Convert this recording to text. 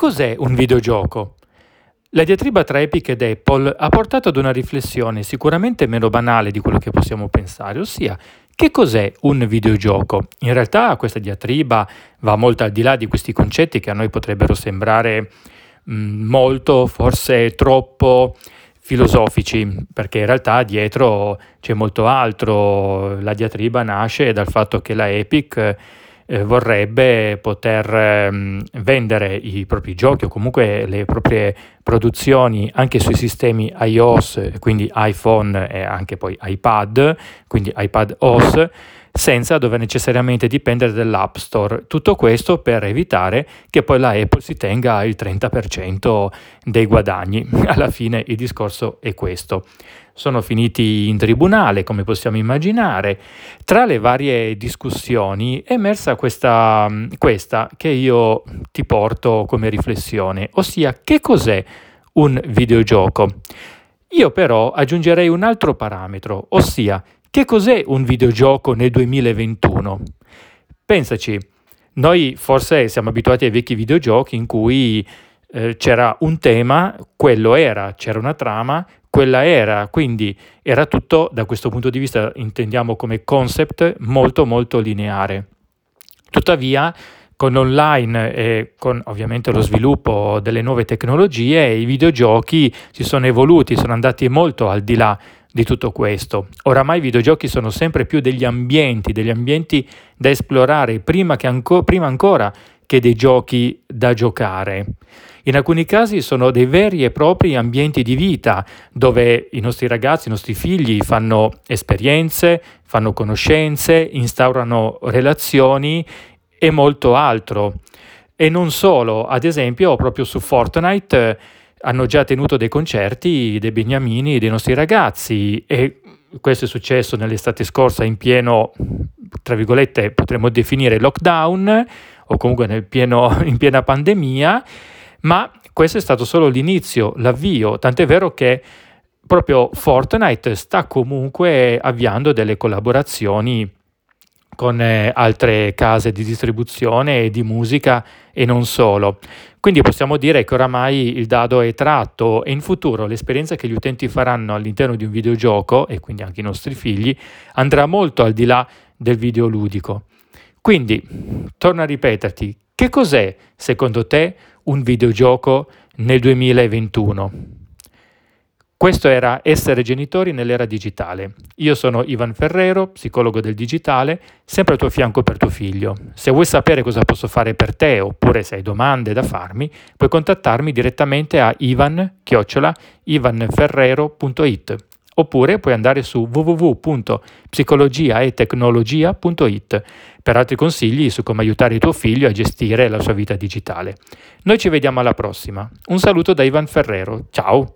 cos'è un videogioco? La diatriba tra Epic ed Apple ha portato ad una riflessione sicuramente meno banale di quello che possiamo pensare, ossia che cos'è un videogioco? In realtà questa diatriba va molto al di là di questi concetti che a noi potrebbero sembrare mh, mm, molto, forse troppo filosofici, perché in realtà dietro c'è molto altro. La diatriba nasce dal fatto che la Epic eh, vorrebbe poter ehm, vendere i propri giochi o comunque le proprie produzioni anche sui sistemi iOS, quindi iPhone e anche poi iPad, quindi iPad OS senza dover necessariamente dipendere dall'App Store. Tutto questo per evitare che poi la Apple si tenga il 30% dei guadagni. Alla fine il discorso è questo sono finiti in tribunale, come possiamo immaginare. Tra le varie discussioni è emersa questa, questa che io ti porto come riflessione, ossia che cos'è un videogioco? Io però aggiungerei un altro parametro, ossia che cos'è un videogioco nel 2021? Pensaci, noi forse siamo abituati ai vecchi videogiochi in cui eh, c'era un tema, quello era, c'era una trama, quella era, quindi era tutto da questo punto di vista, intendiamo come concept, molto molto lineare. Tuttavia, con online e con ovviamente lo sviluppo delle nuove tecnologie, i videogiochi si sono evoluti, sono andati molto al di là di tutto questo. Oramai i videogiochi sono sempre più degli ambienti, degli ambienti da esplorare, prima, anco, prima ancora che dei giochi da giocare. In alcuni casi sono dei veri e propri ambienti di vita dove i nostri ragazzi, i nostri figli fanno esperienze, fanno conoscenze, instaurano relazioni e molto altro. E non solo, ad esempio, proprio su Fortnite hanno già tenuto dei concerti dei beniamini dei nostri ragazzi e questo è successo nell'estate scorsa in pieno, tra virgolette, potremmo definire lockdown o comunque pieno, in piena pandemia ma questo è stato solo l'inizio, l'avvio, tant'è vero che proprio Fortnite sta comunque avviando delle collaborazioni con eh, altre case di distribuzione e di musica e non solo. Quindi possiamo dire che oramai il dado è tratto e in futuro l'esperienza che gli utenti faranno all'interno di un videogioco, e quindi anche i nostri figli, andrà molto al di là del videoludico. Quindi, torno a ripeterti, che cos'è secondo te un videogioco nel 2021. Questo era Essere genitori nell'era digitale. Io sono Ivan Ferrero, psicologo del digitale, sempre al tuo fianco per tuo figlio. Se vuoi sapere cosa posso fare per te oppure se hai domande da farmi, puoi contattarmi direttamente a ivan-ivanferrero.it oppure puoi andare su www.psicologiaetecnologia.it per altri consigli su come aiutare tuo figlio a gestire la sua vita digitale. Noi ci vediamo alla prossima. Un saluto da Ivan Ferrero. Ciao!